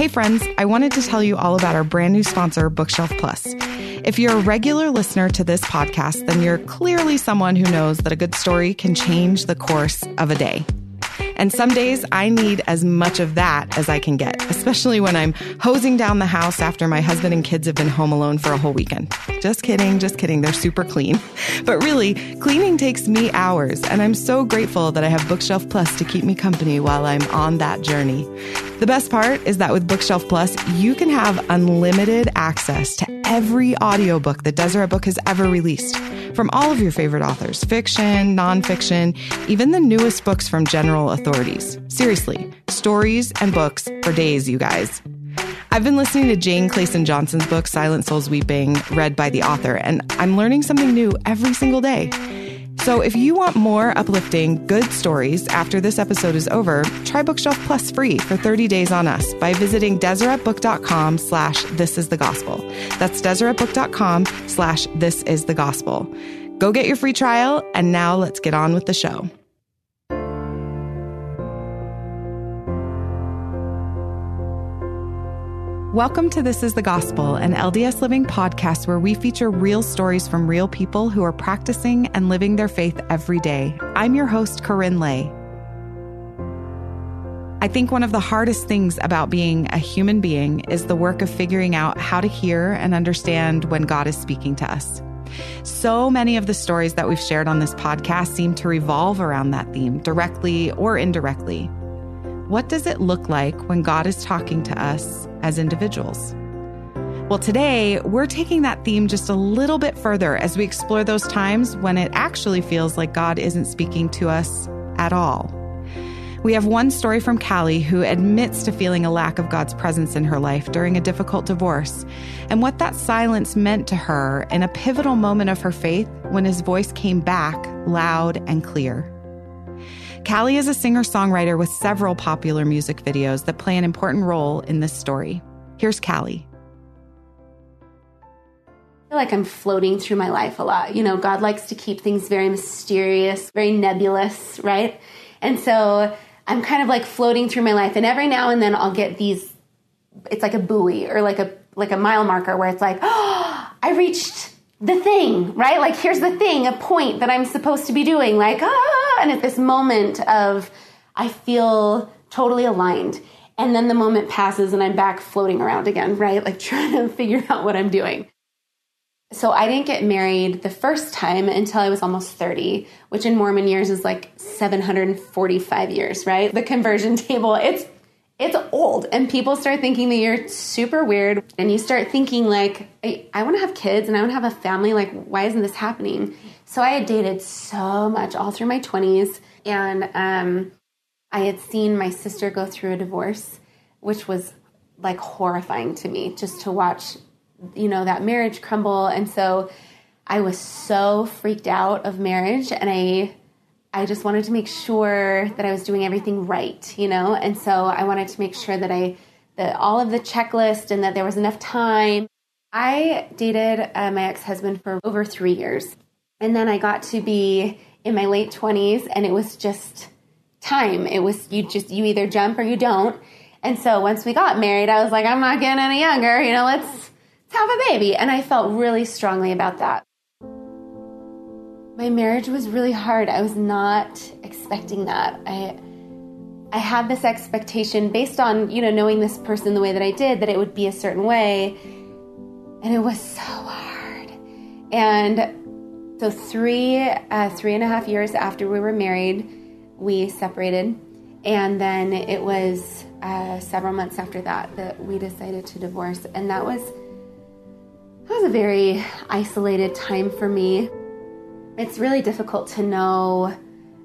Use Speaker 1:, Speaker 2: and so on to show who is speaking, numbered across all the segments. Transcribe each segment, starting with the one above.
Speaker 1: Hey, friends, I wanted to tell you all about our brand new sponsor, Bookshelf Plus. If you're a regular listener to this podcast, then you're clearly someone who knows that a good story can change the course of a day. And some days I need as much of that as I can get, especially when I'm hosing down the house after my husband and kids have been home alone for a whole weekend. Just kidding, just kidding. They're super clean. But really, cleaning takes me hours, and I'm so grateful that I have Bookshelf Plus to keep me company while I'm on that journey. The best part is that with Bookshelf Plus, you can have unlimited access to every audiobook that Deseret Book has ever released from all of your favorite authors fiction, nonfiction, even the newest books from general authorities. Seriously, stories and books for days, you guys. I've been listening to Jane Clayson Johnson's book, Silent Souls Weeping, read by the author, and I'm learning something new every single day. So if you want more uplifting, good stories after this episode is over, try Bookshelf Plus free for 30 days on us by visiting DeseretBook.com slash this is the gospel. That's DeseretBook.com slash this is the gospel. Go get your free trial, and now let's get on with the show. Welcome to This is the Gospel, an LDS Living podcast where we feature real stories from real people who are practicing and living their faith every day. I'm your host, KaRyn Lay. I think one of the hardest things about being a human being is the work of figuring out how to hear and understand when God is speaking to us. So many of the stories that we've shared on this podcast seem to revolve around that theme, directly or indirectly. What does it look like when God is talking to us as individuals? Well, today we're taking that theme just a little bit further as we explore those times when it actually feels like God isn't speaking to us at all. We have one story from Calee who admits to feeling a lack of God's presence in her life during a difficult divorce, and what that silence meant to her in a pivotal moment of her faith when his voice came back loud and clear. Calee is a singer songwriter with several popular music videos that play an important role in this story. Here's Calee.
Speaker 2: I feel like I'm floating through my life a lot. You know, God likes to keep things very mysterious, very nebulous, right? And so I'm kind of like floating through my life, and every now and then I'll get these. It's like a buoy or like a like a mile marker where it's like, oh, I reached the thing, right? Like, here's the thing, a point that I'm supposed to be doing. Like, ah, and at this moment of, I feel totally aligned. And then the moment passes and I'm back floating around again, right? Like, trying to figure out what I'm doing. So, I didn't get married the first time until I was almost 30, which in Mormon years is like 745 years, right? The conversion table, it's it's old and people start thinking that you're super weird and you start thinking like i, I want to have kids and i want to have a family like why isn't this happening? So i had dated so much all through my 20s and um, i had seen my sister go through a divorce which was like horrifying to me just to watch you know that marriage crumble and so i was so freaked out of marriage and i I just wanted to make sure that I was doing everything right, you know? And so I wanted to make sure that I, that all of the checklist and that there was enough time. I dated uh, my ex husband for over three years. And then I got to be in my late 20s and it was just time. It was, you just, you either jump or you don't. And so once we got married, I was like, I'm not getting any younger, you know, let's, let's have a baby. And I felt really strongly about that. My marriage was really hard. I was not expecting that. I I had this expectation based on, you know, knowing this person the way that I did that it would be a certain way. And it was so hard. And so three uh, three and a half years after we were married, we separated. And then it was uh, several months after that that we decided to divorce. And that was that was a very isolated time for me it's really difficult to know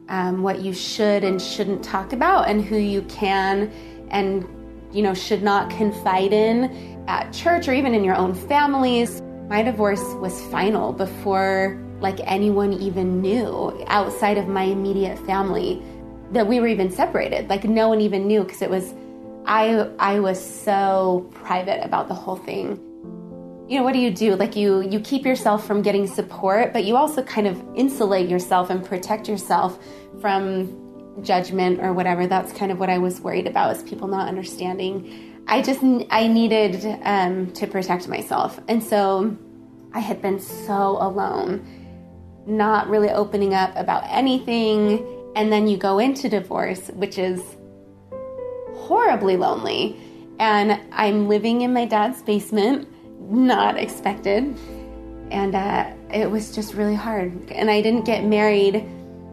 Speaker 2: um, what you should and shouldn't talk about and who you can and you know should not confide in at church or even in your own families. My divorce was final before like anyone even knew outside of my immediate family that we were even separated. Like no one even knew because it was i i was so private about the whole thing you know what do you do? Like you you keep yourself from getting support but you also kind of insulate yourself and protect yourself from judgment or whatever. That's kind of what i was worried about is people not understanding. I just I needed um, to protect myself, and so I had been so alone, not really opening up about anything. And then you go into divorce, which is horribly lonely. And I'm living in my dad's basement, not expected. And uh, it was just really hard. And I didn't get married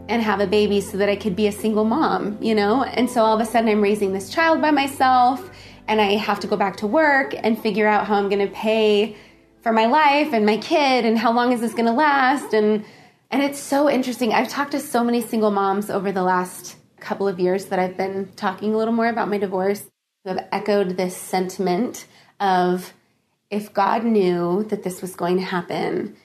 Speaker 2: and have a baby so that I could be a single mom, you know? And so all of a sudden I'm raising this child by myself and I have to go back to work and figure out how I'm going to pay for my life and my kid and how long is this going to last and and it's so interesting. I've talked to so many single moms over the last couple of years that I've been talking a little more about my divorce who have echoed this sentiment of if God knew that this was going to happen,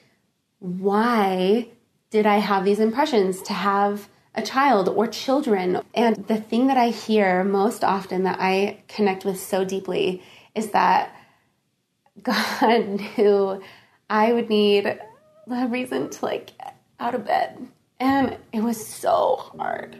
Speaker 2: why did I have these impressions to have a child or children? And the thing that I hear most often that I connect with so deeply is that God knew I would need a reason to like get out of bed. And it was so hard.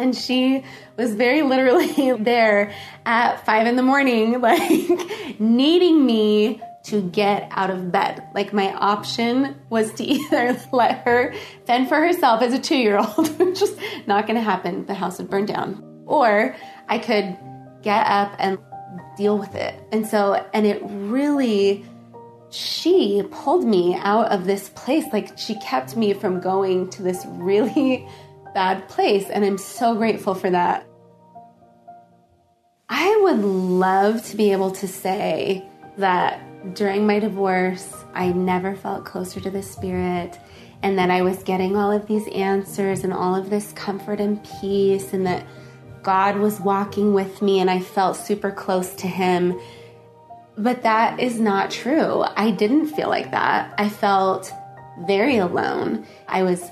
Speaker 2: And she was very literally there at five in the morning, like needing me to get out of bed. Like my option was to either let her fend for herself as a two year old, which is not to happen. The house would burn down. Or I could get up and deal with it. And so, and it really, she pulled me out of this place. Like she kept me from going to this really bad place. And I'm so grateful for that. I would love to be able to say that during my divorce, I never felt closer to the Spirit and that I was getting all of these answers and all of this comfort and peace, and that God was walking with me and I felt super close to Him. But that is not true. I didn't feel like that. I felt very alone. I was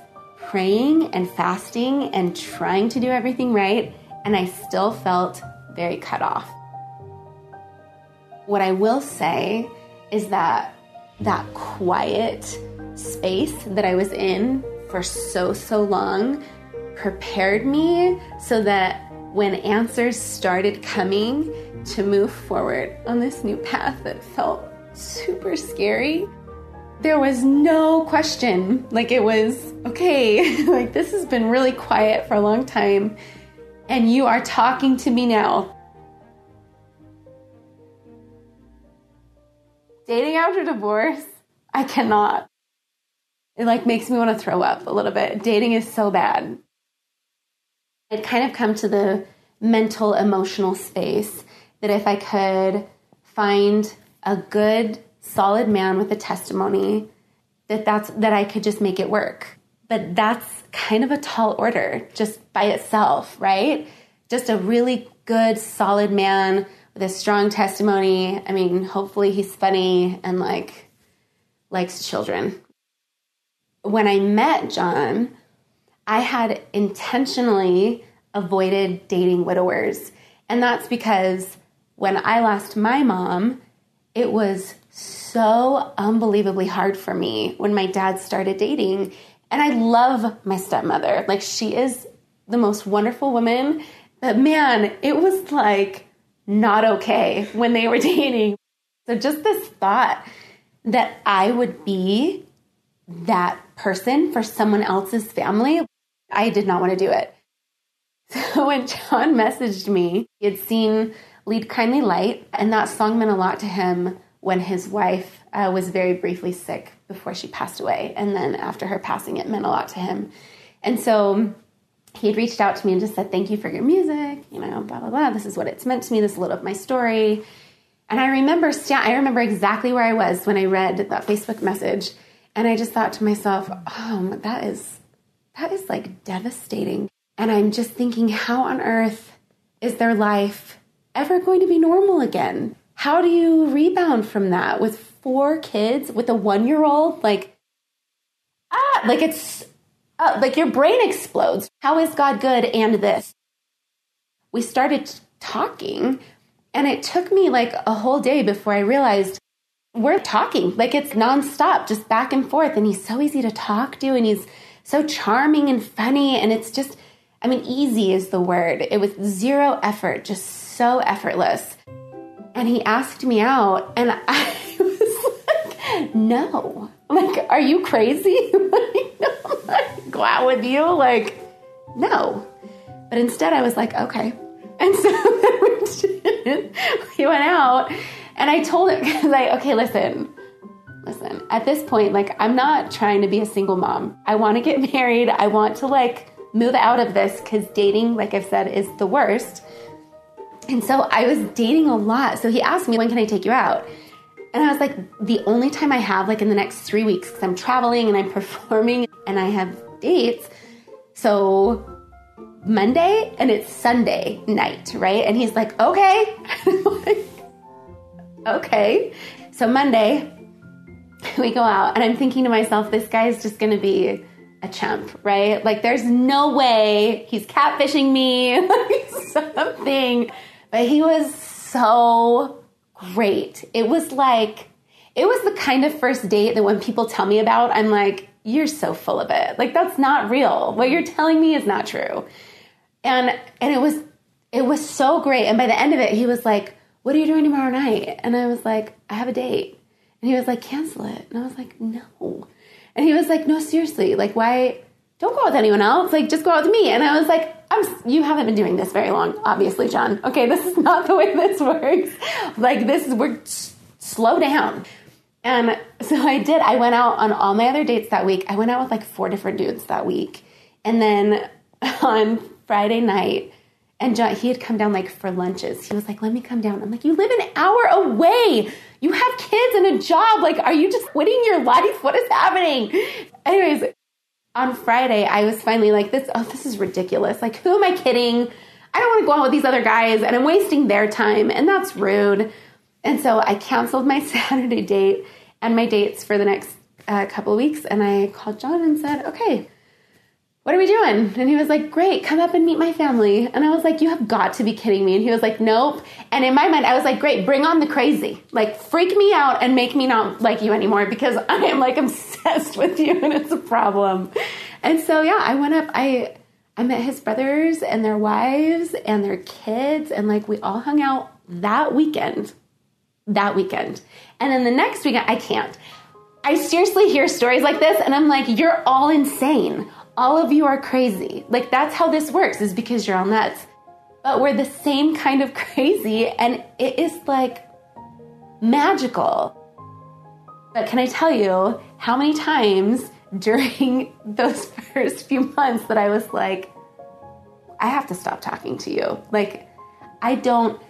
Speaker 2: praying and fasting and trying to do everything right, and I still felt very cut off. What I will say is that that quiet space that I was in for so, so long prepared me so that when answers started coming to move forward on this new path that felt super scary, there was no question. Like it was, okay, like this has been really quiet for a long time, and you are talking to me now. Dating after divorce, I cannot. It like makes me want to throw up a little bit. Dating is so bad. I'd kind of come to the mental emotional space that if I could find a good solid man with a testimony that that's that I could just make it work. But that's kind of a tall order just by itself, right? Just a really good solid man with a strong testimony. I mean, hopefully he's funny and like likes children. When I met John, I had intentionally avoided dating widowers. And that's because when I lost my mom, it was so unbelievably hard for me when my dad started dating. And I love my stepmother. Like, she is the most wonderful woman. But man, it was like not okay when they were dating. So, just this thought that I would be that person for someone else's family, I did not want to do it. So, when John messaged me, he had seen Lead Kindly Light, and that song meant a lot to him when his wife uh, was very briefly sick before she passed away. And then after her passing, it meant a lot to him. And so he had reached out to me and just said, Thank you for your music, you know, blah, blah, blah. This is what it's meant to me. This is a little of my story. And I remember, I remember exactly where I was when I read that Facebook message. And I just thought to myself, oh, that is, that is like devastating. And I'm just thinking, how on earth is their life ever going to be normal again? How do you rebound from that with four kids, with a one year old? Like, ah, like it's uh, like your brain explodes. How is God good and this? We started talking, and it took me like a whole day before I realized we're talking. Like it's nonstop, just back and forth. And he's so easy to talk to, and he's so charming and funny. And it's just, I mean, easy is the word. It was zero effort, just so effortless. And he asked me out, and I was like, no. Like, are you crazy? like, go out with you? Like, no. But instead, I was like, okay. And so we went out, and I told him, like, okay, listen, listen, at this point, like, I'm not trying to be a single mom. I want to get married. I want to, like, move out of this because dating, like I've said, is the worst. And so I was dating a lot. So he asked me, when can I take you out? And I was like, the only time I have, like in the next three weeks, because I'm traveling and I'm performing and I have dates. So Monday and it's Sunday night, right? And he's like, okay. okay. So Monday, we go out and I'm thinking to myself, this guy's just gonna be a chump, right? Like there's no way he's catfishing me, something. But he was so great. It was like, it was the kind of first date that when people tell me about, I'm like, you're so full of it. Like that's not real. What you're telling me is not true. And and it was it was so great. And by the end of it, he was like, What are you doing tomorrow night? And I was like, I have a date. And he was like, Cancel it. And I was like, No. And he was like, No, seriously, like why don't go out with anyone else. Like, just go out with me. And I was like, I'm, you haven't been doing this very long, obviously, John. Okay, this is not the way this works. Like, this is, we're, slow down. And so I did. I went out on all my other dates that week. I went out with like four different dudes that week. And then on Friday night, and John, he had come down like for lunches. He was like, let me come down. I'm like, you live an hour away. You have kids and a job. Like, are you just quitting your life? What is happening? Anyways, on Friday, I was finally like, this, oh, this is ridiculous. Like, who am I kidding? I don't want to go out with these other guys and I'm wasting their time and that's rude. And so I canceled my Saturday date and my dates for the next uh, couple weeks. And I called John and said, okay, what are we doing? And he was like, great, come up and meet my family. And I was like, you have got to be kidding me. And he was like, nope. And in my mind, I was like, great, bring on the crazy. Like, freak me out and make me not like you anymore because I am like obsessed with you and it's a problem. And so, yeah, I went up, I, I met his brothers and their wives and their kids. And like, we all hung out that weekend. That weekend. And then the next weekend, I can't. I seriously hear stories like this and I'm like, you're all insane all of you are crazy. Like that's how this works is because you're all nuts. But we're the same kind of crazy and it is like magical. But can I tell you how many times during those first few months that I was like, I have to stop talking to you. Like, I don't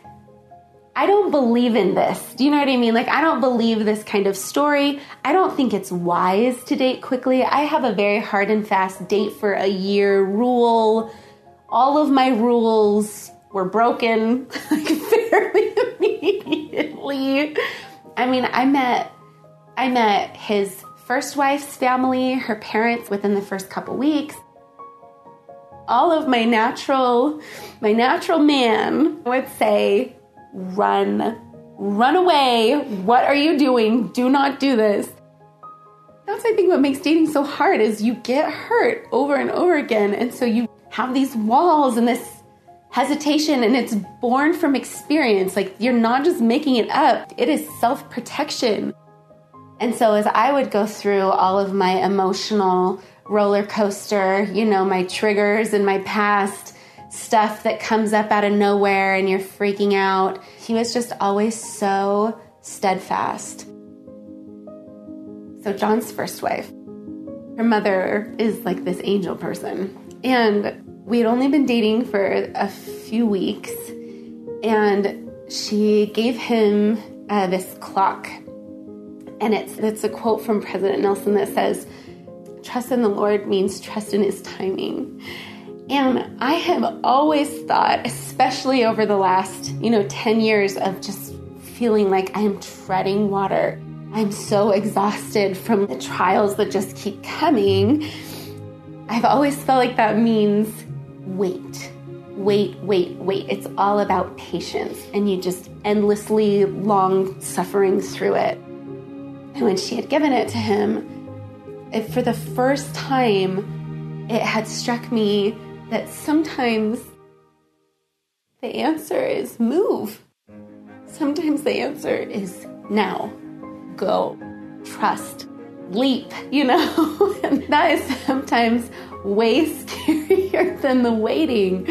Speaker 2: I don't believe in this. Do you know what I mean? Like, I don't believe this kind of story. I don't think it's wise to date quickly. I have a very hard and fast date for a year rule. All of my rules were broken like fairly immediately. I mean, I met I met his first wife's family, her parents within the first couple weeks. All of my natural my natural man would say run. Run away. What are you doing? Do not do this. That's, I think, what makes dating so hard is you get hurt over and over again. And so you have these walls and this hesitation, and it's born from experience. Like you're not just making it up, it is self protection. And so, as I would go through all of my emotional roller coaster, you know, my triggers and my past, stuff that comes up out of nowhere and you're freaking out. He was just always so steadfast. So, John's first wife, her mother is like this angel person. And we had only been dating for a few weeks. And she gave him uh, this clock. And it's, it's a quote from President Nelson that says, Trust in the Lord means trust in his timing. And I have always thought, especially over the last, you know, 10 years of just feeling like I am treading water. I'm so exhausted from the trials that just keep coming. I've always felt like that means wait, wait, wait, wait. It's all about patience, and you just endlessly long suffering through it. And when she had given it to him, it, for the first time, it had struck me that sometimes the answer is move. Sometimes the answer is now. Go. Trust. Leap, you know? and that is sometimes way scarier than the waiting.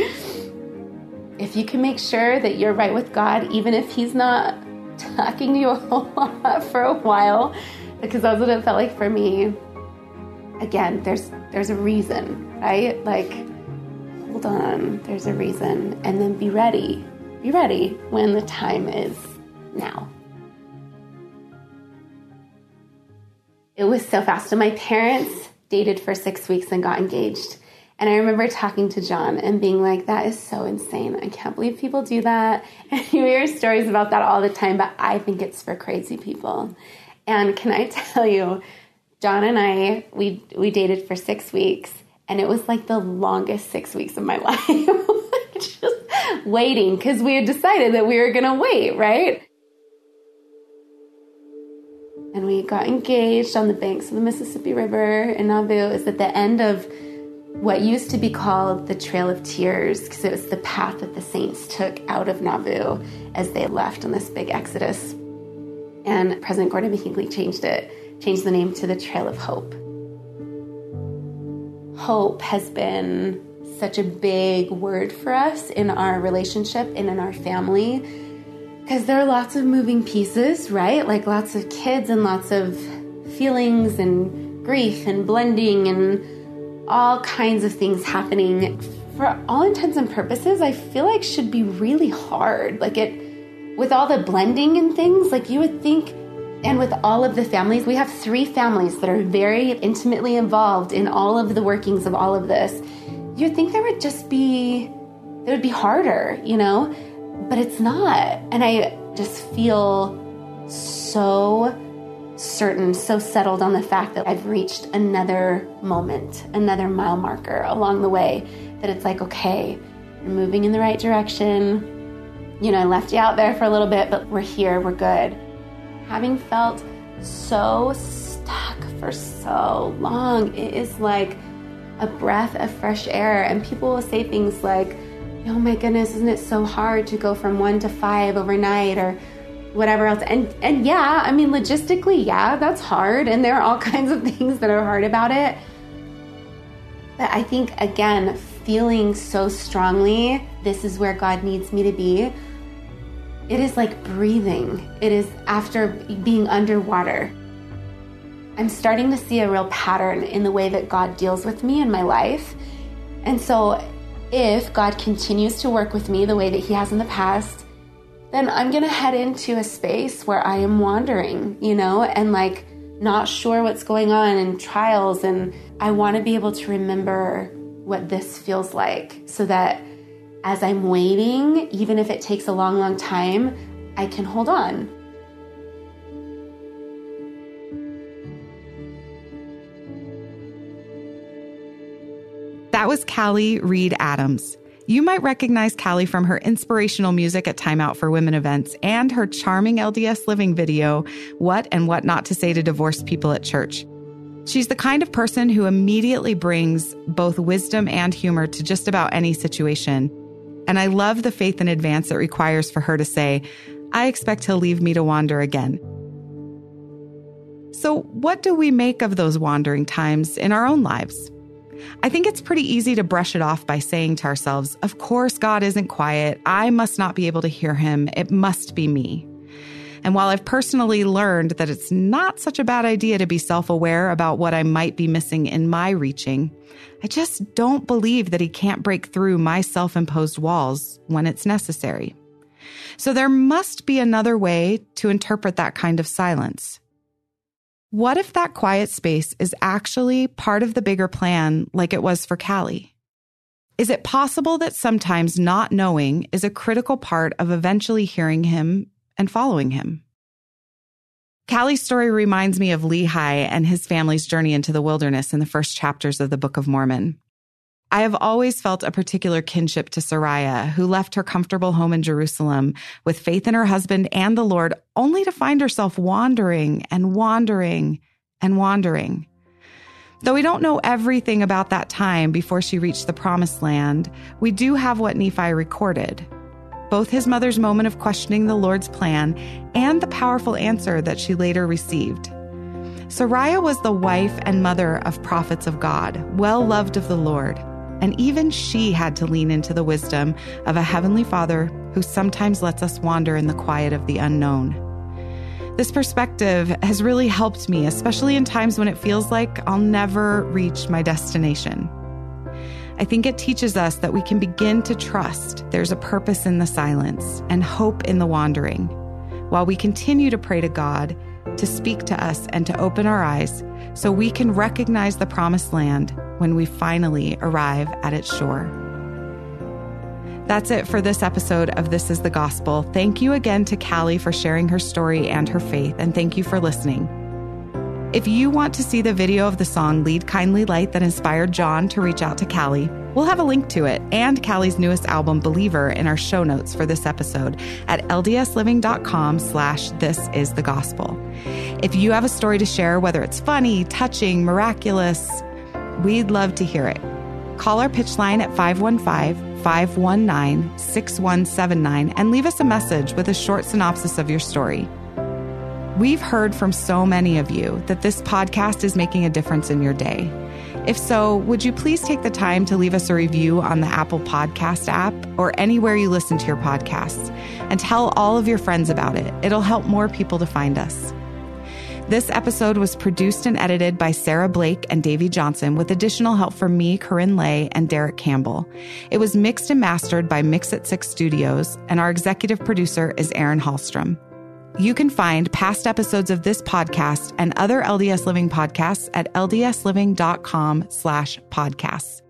Speaker 2: If you can make sure that you're right with God, even if He's not talking to you a lot for a while, because that's what it felt like for me. Again, there's there's a reason, right? Like, hold on, there's a reason, and then be ready. Be ready when the time is now. It was so fast. So my parents dated for six weeks and got engaged. And I remember talking to John and being like, that is so insane. I can't believe people do that. And you hear stories about that all the time, but I think it's for crazy people. And can I tell you, John and I, we, we dated for six weeks, and it was like the longest six weeks of my life. Just waiting because we had decided that we were going to wait, right? and we got engaged on the banks of the Mississippi River in Nauvoo. Is at the end of what used to be called the Trail of Tears because it was the path that the saints took out of Nauvoo as they left on this big exodus. And President Gordon. Hinckley changed it, changed the name to the Trail of Hope. Hope has been such a big word for us in our relationship and in our family because there are lots of moving pieces, right? Like lots of kids and lots of feelings and grief and blending and all kinds of things happening. For all intents and purposes, I feel like should be really hard. Like it, with all the blending and things, like you would think, and with all of the families, we have three families that are very intimately involved in all of the workings of all of this. You'd think there would just be, it would be harder, you know? but it's not. And I just feel so certain, so settled on the fact that I've reached another moment, another mile marker along the way. That it's like, okay, you're moving in the right direction. You know, I left you out there for a little bit, but we're here, we're good. Having felt so stuck for so long, it is like a breath of fresh air. And people will say things like, oh my goodness, isn't it so hard to go from one to five overnight or whatever else? And and yeah, I mean logistically, yeah, that's hard, and there are all kinds of things that are hard about it. But I think again, feeling so strongly, this is where God needs me to be. It is like breathing. It is after being underwater. I'm starting to see a real pattern in the way that God deals with me in my life. And so if God continues to work with me the way that He has in the past, then I'm going to head into a space where I am wandering, you know, and like not sure what's going on and trials. And I want to be able to remember what this feels like so that as I'm waiting, even if it takes a long, long time, I can hold on.
Speaker 1: That was Calee Reed Adams. You might recognize Calee from her inspirational music at Time Out for Women events and her charming LDS living video, What and What Not to Say to Divorced People at Church. She's the kind of person who immediately brings both wisdom and humor to just about any situation. And I love the faith in advance it requires for her to say, I expect he'll leave me to wander again. So, what do we make of those wandering times in our own lives? I think it's pretty easy to brush it off by saying to ourselves, Of course, God isn't quiet. I must not be able to hear him. It must be me. And while I've personally learned that it's not such a bad idea to be self aware about what I might be missing in my reaching, I just don't believe that he can't break through my self imposed walls when it's necessary. So there must be another way to interpret that kind of silence. What if that quiet space is actually part of the bigger plan, like it was for Calee? Is it possible that sometimes not knowing is a critical part of eventually hearing him and following him? Calee's story reminds me of Lehi and his family's journey into the wilderness in the first chapters of the Book of Mormon. I have always felt a particular kinship to Sariah, who left her comfortable home in Jerusalem with faith in her husband and the Lord, only to find herself wandering and wandering and wandering. Though we don't know everything about that time before she reached the promised land, we do have what Nephi recorded. both his mother's moment of questioning the Lord's plan and the powerful answer that she later received. Sariah was the wife and mother of prophets of God, well loved of the Lord, and even she had to lean into the wisdom of a heavenly Father who sometimes lets us wander in the quiet of the unknown. This perspective has really helped me, especially in times when it feels like I'll never reach my destination. I think it teaches us that we can begin to trust there's a purpose in the silence and hope in the wandering, while we continue to pray to God to speak to us and to open our eyes so we can recognize the promised land when we finally arrive at its shore. That's it for this episode of This is the Gospel. Thank you again to Calee for sharing her story and her faith, and thank you for listening. If you want to see the video of the song Lead Kindly Light that inspired John to reach out to Calee, we'll have a link to it and Calee's newest album, Believer, in our show notes for this episode at ldsliving.com slash this is the gospel. If you have a story to share, whether it's funny, touching, miraculous, we'd love to hear it. Call our pitch line at 515 519 6179 and leave us a message with a short synopsis of your story. We've heard from so many of you that this podcast is making a difference in your day. If so, would you please take the time to leave us a review on the Apple Podcast app or anywhere you listen to your podcasts and tell all of your friends about it? It'll help more people to find us. This episode was produced and edited by Sarah Blake and Davey Johnson with additional help from me, KaRyn Lay, and Derek Campbell. It was mixed and mastered by Mix at Six Studios, and our executive producer is Erin Hallstrom. You can find past episodes of this podcast and other LDS Living podcasts at ldsliving.com slash podcasts.